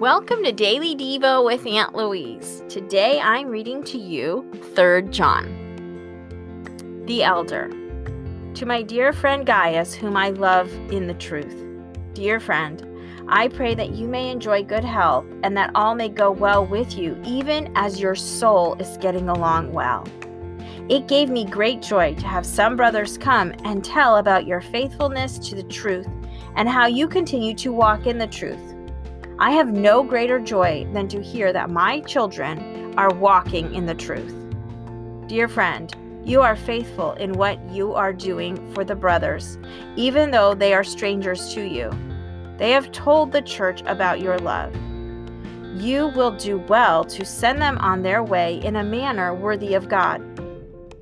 Welcome to Daily Devo with Aunt Louise. Today I'm reading to you 3 John. The Elder. To my dear friend Gaius, whom I love in the truth. Dear friend, I pray that you may enjoy good health and that all may go well with you, even as your soul is getting along well. It gave me great joy to have some brothers come and tell about your faithfulness to the truth and how you continue to walk in the truth. I have no greater joy than to hear that my children are walking in the truth. Dear friend, you are faithful in what you are doing for the brothers, even though they are strangers to you. They have told the church about your love. You will do well to send them on their way in a manner worthy of God.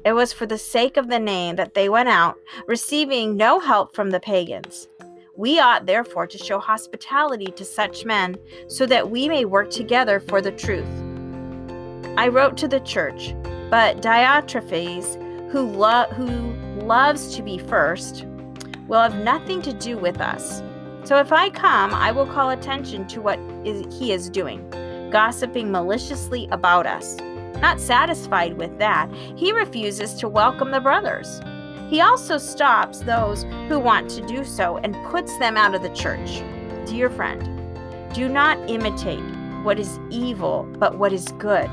It was for the sake of the name that they went out, receiving no help from the pagans. We ought therefore to show hospitality to such men, so that we may work together for the truth. I wrote to the church, but Diotrephes, who, lo- who loves to be first, will have nothing to do with us. So if I come, I will call attention to what is, he is doing, gossiping maliciously about us. Not satisfied with that, he refuses to welcome the brothers. He also stops those who want to do so and puts them out of the church. Dear friend, do not imitate what is evil, but what is good.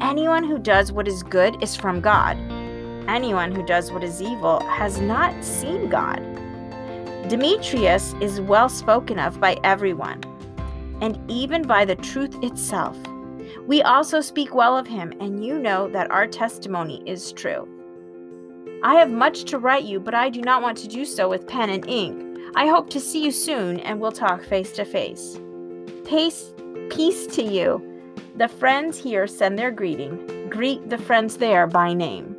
Anyone who does what is good is from God. Anyone who does what is evil has not seen God. Demetrius is well spoken of by everyone, and even by the truth itself. We also speak well of him, and you know that our testimony is true. I have much to write you, but I do not want to do so with pen and ink. I hope to see you soon, and we'll talk face to face. Peace, peace to you. The friends here send their greeting. Greet the friends there by name.